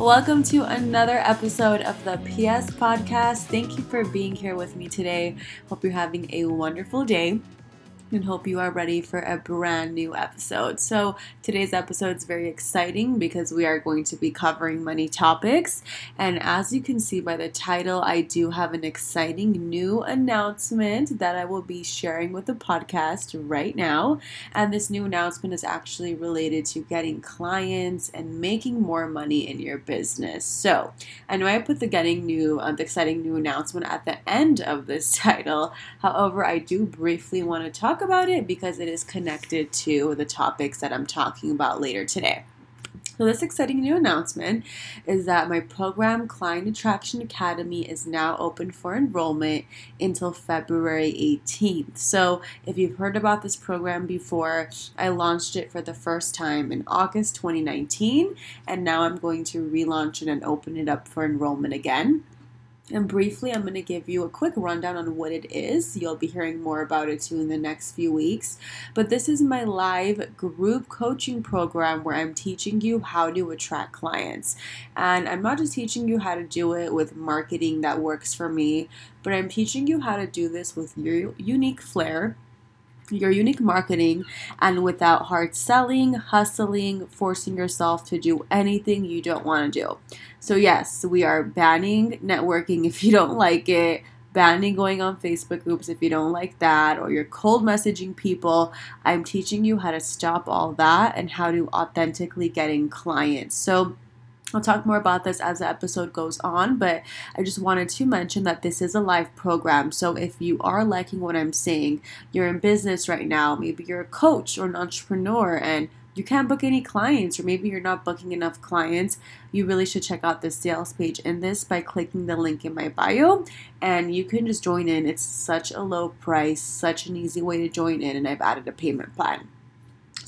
Welcome to another episode of the PS Podcast. Thank you for being here with me today. Hope you're having a wonderful day and hope you are ready for a brand new episode. So, today's episode is very exciting because we are going to be covering many topics. And as you can see by the title, I do have an exciting new announcement that I will be sharing with the podcast right now. And this new announcement is actually related to getting clients and making more money in your business. So, I know I put the getting new, uh, the exciting new announcement at the end of this title. However, I do briefly want to talk about it because it is connected to the topics that I'm talking about later today. So, this exciting new announcement is that my program, Client Attraction Academy, is now open for enrollment until February 18th. So, if you've heard about this program before, I launched it for the first time in August 2019, and now I'm going to relaunch it and open it up for enrollment again. And briefly, I'm going to give you a quick rundown on what it is. You'll be hearing more about it too in the next few weeks. But this is my live group coaching program where I'm teaching you how to attract clients. And I'm not just teaching you how to do it with marketing that works for me, but I'm teaching you how to do this with your unique flair your unique marketing and without hard selling, hustling, forcing yourself to do anything you don't want to do. So, yes, we are banning networking if you don't like it, banning going on Facebook groups if you don't like that, or you're cold messaging people. I'm teaching you how to stop all that and how to authentically getting clients. So, I'll talk more about this as the episode goes on, but I just wanted to mention that this is a live program. So if you are liking what I'm saying, you're in business right now, maybe you're a coach or an entrepreneur and you can't book any clients, or maybe you're not booking enough clients, you really should check out the sales page in this by clicking the link in my bio and you can just join in. It's such a low price, such an easy way to join in, and I've added a payment plan.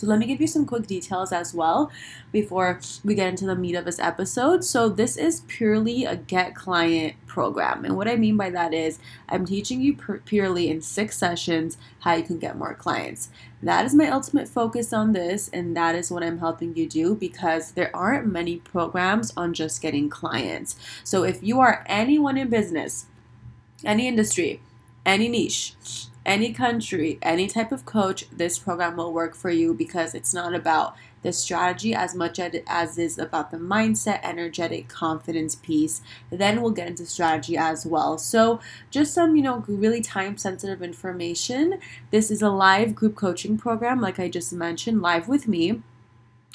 So let me give you some quick details as well before we get into the meat of this episode. So this is purely a get client program. And what I mean by that is I'm teaching you purely in six sessions how you can get more clients. That is my ultimate focus on this, and that is what I'm helping you do because there aren't many programs on just getting clients. So if you are anyone in business, any industry, any niche, any country, any type of coach, this program will work for you because it's not about the strategy as much as is about the mindset, energetic confidence piece. Then we'll get into strategy as well. So, just some, you know, really time sensitive information. This is a live group coaching program, like I just mentioned, live with me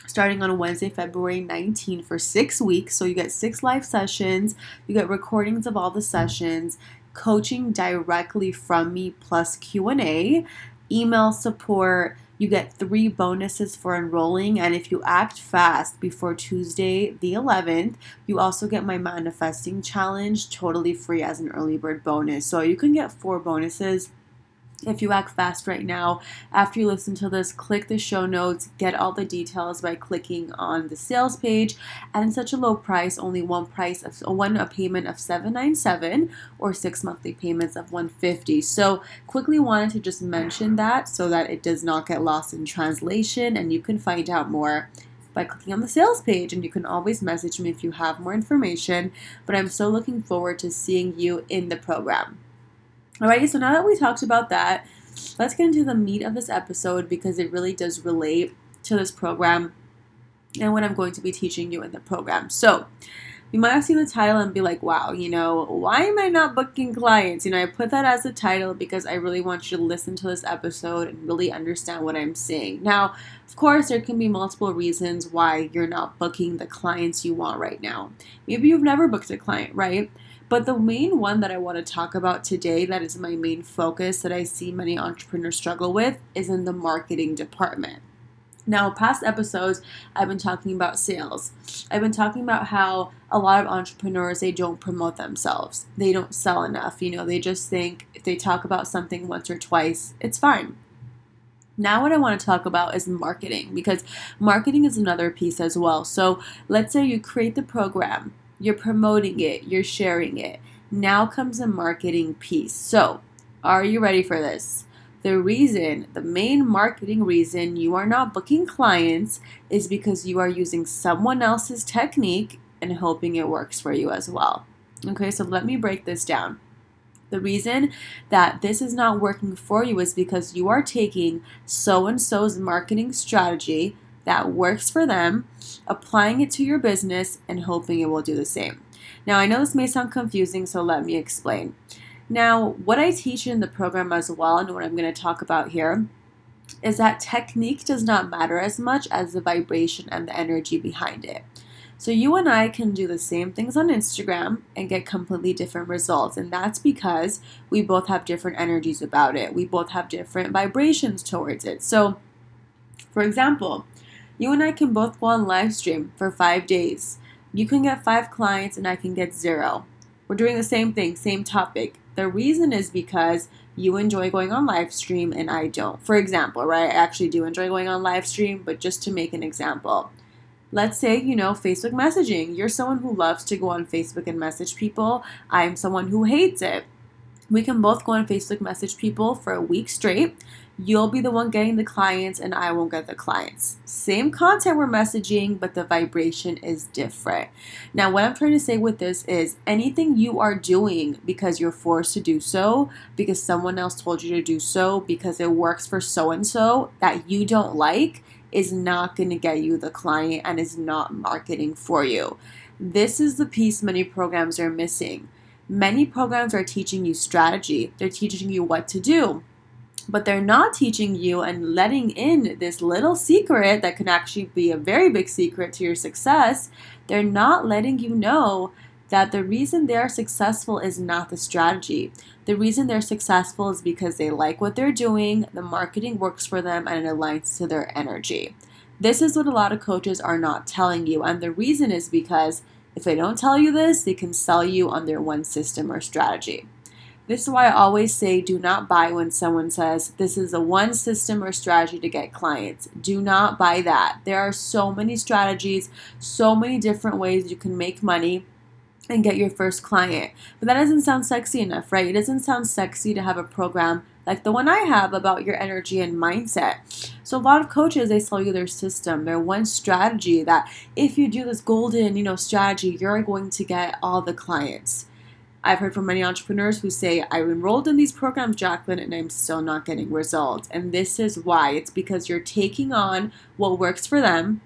starting on Wednesday, February 19 for six weeks. So you get six live sessions, you get recordings of all the sessions, coaching directly from me plus Q&A, email support, you get three bonuses for enrolling and if you act fast before Tuesday the 11th, you also get my manifesting challenge totally free as an early bird bonus. So you can get four bonuses if you act fast right now, after you listen to this, click the show notes, get all the details by clicking on the sales page. And such a low price, only one price of one a payment of 797 or six monthly payments of 150. So quickly wanted to just mention that so that it does not get lost in translation and you can find out more by clicking on the sales page and you can always message me if you have more information. But I'm so looking forward to seeing you in the program. Alrighty, so now that we talked about that, let's get into the meat of this episode because it really does relate to this program and what I'm going to be teaching you in the program. So, you might have seen the title and be like, wow, you know, why am I not booking clients? You know, I put that as a title because I really want you to listen to this episode and really understand what I'm saying. Now, of course, there can be multiple reasons why you're not booking the clients you want right now. Maybe you've never booked a client, right? But the main one that I want to talk about today, that is my main focus that I see many entrepreneurs struggle with, is in the marketing department. Now, past episodes, I've been talking about sales. I've been talking about how a lot of entrepreneurs they don't promote themselves. They don't sell enough. You know, they just think if they talk about something once or twice, it's fine. Now, what I want to talk about is marketing because marketing is another piece as well. So, let's say you create the program, you're promoting it, you're sharing it. Now comes the marketing piece. So, are you ready for this? The reason, the main marketing reason you are not booking clients is because you are using someone else's technique and hoping it works for you as well. Okay, so let me break this down. The reason that this is not working for you is because you are taking so and so's marketing strategy that works for them, applying it to your business, and hoping it will do the same. Now, I know this may sound confusing, so let me explain. Now, what I teach in the program as well, and what I'm going to talk about here, is that technique does not matter as much as the vibration and the energy behind it. So, you and I can do the same things on Instagram and get completely different results. And that's because we both have different energies about it. We both have different vibrations towards it. So, for example, you and I can both go on live stream for five days. You can get five clients and I can get zero. We're doing the same thing, same topic. The reason is because you enjoy going on live stream and I don't. For example, right? I actually do enjoy going on live stream, but just to make an example. Let's say, you know, Facebook messaging. You're someone who loves to go on Facebook and message people. I'm someone who hates it. We can both go on Facebook message people for a week straight you'll be the one getting the clients and I won't get the clients. Same content we're messaging, but the vibration is different. Now, what I'm trying to say with this is anything you are doing because you're forced to do so, because someone else told you to do so, because it works for so and so that you don't like, is not going to get you the client and is not marketing for you. This is the piece many programs are missing. Many programs are teaching you strategy, they're teaching you what to do but they're not teaching you and letting in this little secret that can actually be a very big secret to your success. They're not letting you know that the reason they're successful is not the strategy. The reason they're successful is because they like what they're doing, the marketing works for them, and it aligns to their energy. This is what a lot of coaches are not telling you, and the reason is because if they don't tell you this, they can sell you on their one system or strategy. This is why I always say do not buy when someone says this is a one system or strategy to get clients. Do not buy that. There are so many strategies, so many different ways you can make money and get your first client. But that doesn't sound sexy enough, right? It doesn't sound sexy to have a program like the one I have about your energy and mindset. So a lot of coaches they sell you their system, their one strategy that if you do this golden, you know, strategy, you're going to get all the clients. I've heard from many entrepreneurs who say, I enrolled in these programs, Jacqueline, and I'm still not getting results. And this is why it's because you're taking on what works for them,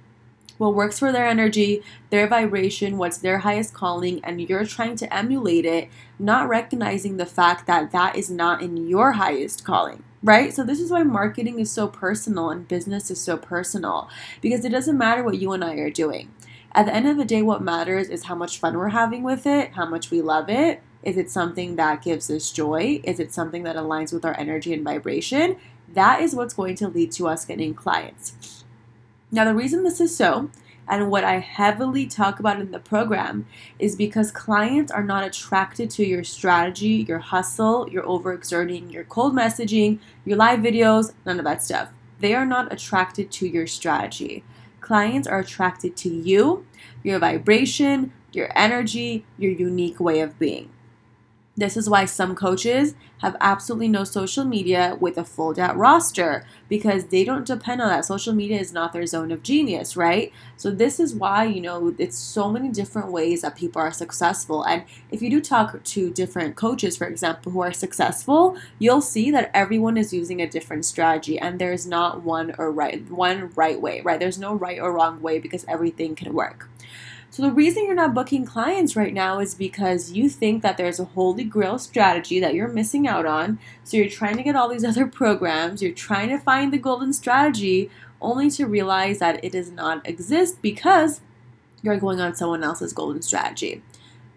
what works for their energy, their vibration, what's their highest calling, and you're trying to emulate it, not recognizing the fact that that is not in your highest calling right? So, this is why marketing is so personal and business is so personal because it doesn't matter what you and I are doing. At the end of the day, what matters is how much fun we're having with it, how much we love it, is it something that gives us joy? Is it something that aligns with our energy and vibration? That is what's going to lead to us getting clients. Now, the reason this is so, and what I heavily talk about in the program, is because clients are not attracted to your strategy, your hustle, your overexerting, your cold messaging, your live videos, none of that stuff. They are not attracted to your strategy. Clients are attracted to you, your vibration, your energy, your unique way of being. This is why some coaches have absolutely no social media with a full out roster because they don't depend on that. Social media is not their zone of genius, right? So, this is why, you know, it's so many different ways that people are successful. And if you do talk to different coaches, for example, who are successful, you'll see that everyone is using a different strategy and there's not one or right one right way, right? There's no right or wrong way because everything can work. So the reason you're not booking clients right now is because you think that there's a holy grail strategy that you're missing out on. So you're trying to get all these other programs, you're trying to find the golden strategy only to realize that it does not exist because you're going on someone else's golden strategy.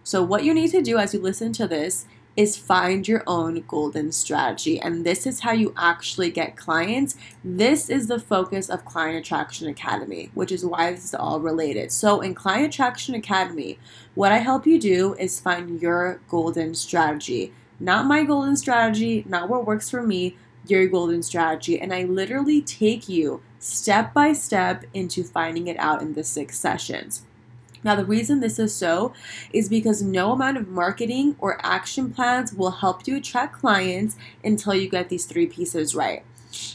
So what you need to do as you listen to this is find your own golden strategy. And this is how you actually get clients. This is the focus of Client Attraction Academy, which is why this is all related. So, in Client Attraction Academy, what I help you do is find your golden strategy. Not my golden strategy, not what works for me, your golden strategy. And I literally take you step by step into finding it out in the six sessions. Now, the reason this is so is because no amount of marketing or action plans will help you attract clients until you get these three pieces right.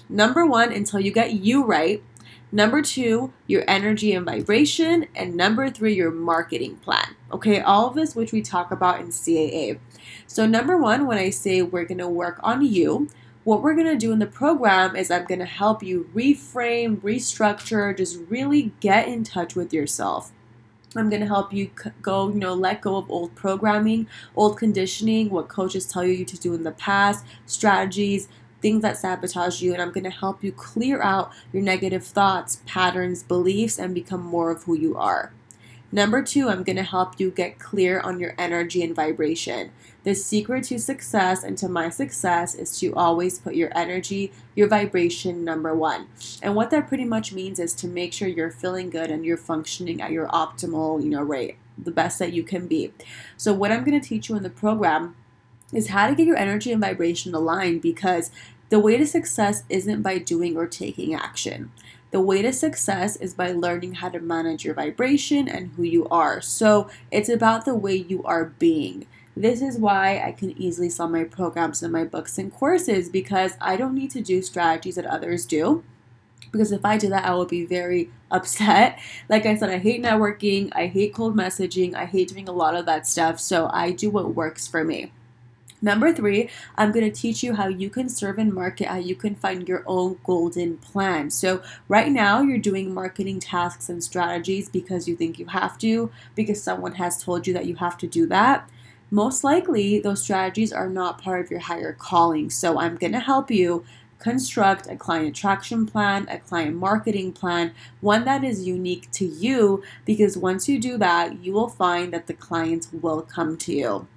Number one, until you get you right. Number two, your energy and vibration. And number three, your marketing plan. Okay, all of this, which we talk about in CAA. So, number one, when I say we're gonna work on you, what we're to do in the program is I'm to help you reframe, restructure, just really get in touch with yourself. I'm going to help you go, you know, let go of old programming, old conditioning, what coaches tell you to do in the past, strategies, things that sabotage you. And I'm going to help you clear out your negative thoughts, patterns, beliefs, and become more of who you are. Number two, I'm going to help you get clear on your energy and vibration. The secret to success and to my success is to always put your energy, your vibration number one. And what that pretty much means is to make sure you're feeling good and you're functioning at your optimal, you know, rate, the best that you can be. So what I'm going to teach you in the program is how to get your energy and vibration aligned because the way to success isn't by doing or taking action. The way to success is by learning how to manage your vibration and who you are. So it's about the way you are being. This is why I can easily sell my programs and my books and courses because I don't need to do strategies that others do. Because if I do that, I will be very upset. Like I said, I hate networking, I hate cold messaging, I hate doing a lot of that stuff. So I do what works for me. Number three, I'm going to teach you how you can serve and market, how you can find your own golden plan. So, right now, you're doing marketing tasks and strategies because you think you have to, because someone has told you that you have to do that. Most likely, those strategies are not part of your higher calling. So, I'm going to help you construct a client attraction plan, a client marketing plan, one that is unique to you, because once you do that, you will find that the clients will come to you.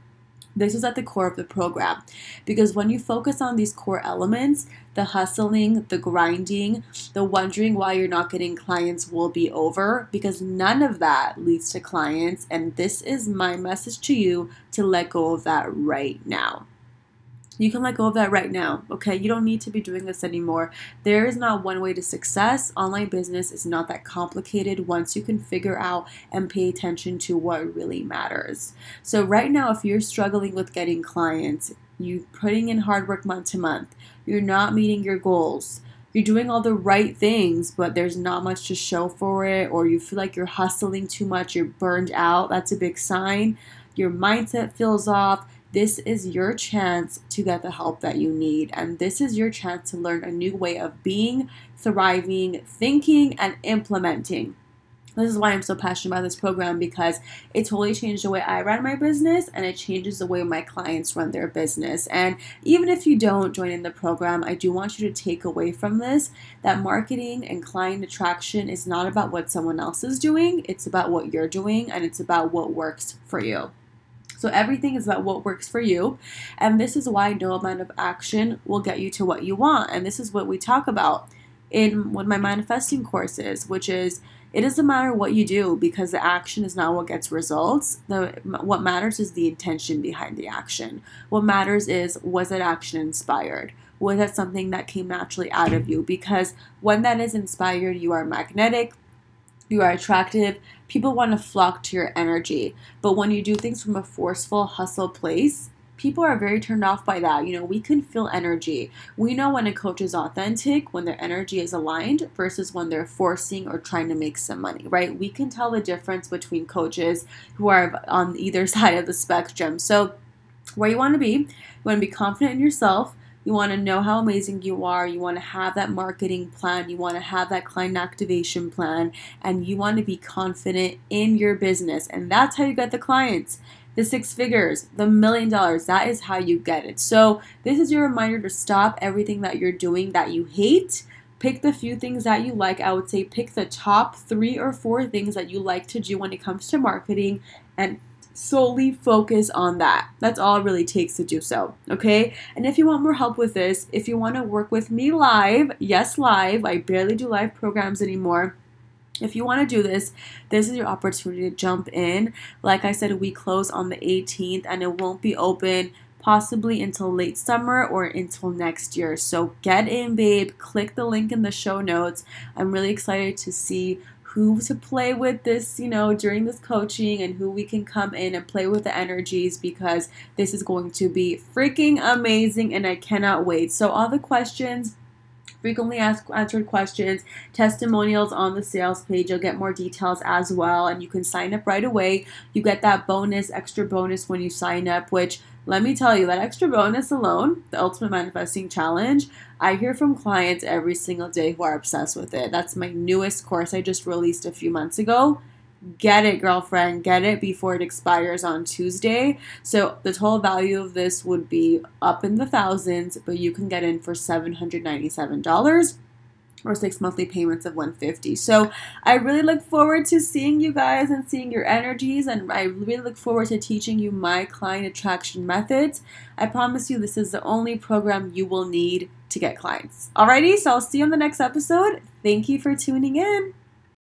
This is at the core of the program because when you focus on these core elements, the hustling, the grinding, the wondering why you're not getting clients will be over because none of that leads to clients. And this is my message to you to let go of that right now. You can let go of that right now, okay? You don't need to be doing this anymore. There is not one way to success. Online business is not that complicated once you can figure out and pay attention to what really matters. So, right now, if you're struggling with getting clients, you're putting in hard work month to month, you're not meeting your goals, you're doing all the right things, but there's not much to show for it, or you feel like you're hustling too much, you're burned out, that's a big sign. Your mindset feels off this is your chance to get the help that you need. And this is your chance to learn a new way of being, thriving, thinking, and implementing. This is why I'm so passionate about this program because it totally changed the way I run my business and it changes the way my clients run their business. And even if you don't join in the program, I do want you to take away from this that marketing and client attraction is not about what someone else is doing, it's about what you're doing and it's about what works for you. So everything is about what works for you. And this is why no amount of action will get you to what you want. And this is what we talk about in one of my manifesting courses, which is it doesn't matter what you do because the action is not what gets results. The what matters is the intention behind the action. What matters is was that action inspired? Was that something that came naturally out of you? Because when that is inspired, you are magnetic, you are attractive, people want to flock to your energy. But when you do things from a forceful hustle place, people are very turned off by that. You know, we can feel energy. We know when a coach is authentic, when their energy is aligned versus when they're forcing or trying to make some money, right? We can tell the difference between coaches who are on either side of the spectrum. So, where you want to be, you want to be confident in yourself. You want to know how amazing you are. You want to have that marketing plan. You want to have that client activation plan. And you want to be confident in your business. And that's how you get the clients. The six figures, the million dollars, that is how you get it. So, this is your reminder to stop everything that you're doing that you hate. Pick the few things that you like. I would say pick the top three or four things that you like to do when it comes to marketing and solely focus on that. That's all it really takes to do so. Okay. And if you want more help with this, if you want to work with me live, yes, live, I barely do live programs anymore. If you want to do this, this is your opportunity to jump in. Like I said, we close on the 18th and it won't be open possibly until late summer or until next year. So get in, babe. Click the link in the show notes. I'm really excited to see who to play with this, you know, during this coaching and who we can come in and play with the energies because this is going to be freaking amazing and I cannot wait. So, all the questions frequently asked answered questions, testimonials on the sales page. You'll get more details as well, and you can sign up right away. You get that bonus, extra bonus when you sign up, which let me tell you, that extra bonus alone, the Ultimate Manifesting Challenge, I hear from clients every single day who are obsessed with it. That's my newest course I just released a few months ago. Get it, girlfriend. Get it before it expires on Tuesday. So the total value of this would be up in the thousands, but you can get in for $797 or six monthly payments of 150 so i really look forward to seeing you guys and seeing your energies and i really look forward to teaching you my client attraction methods. I promise you this is the only program you will need to get clients. Alrighty so i'll see you on the next episode. Thank you for tuning in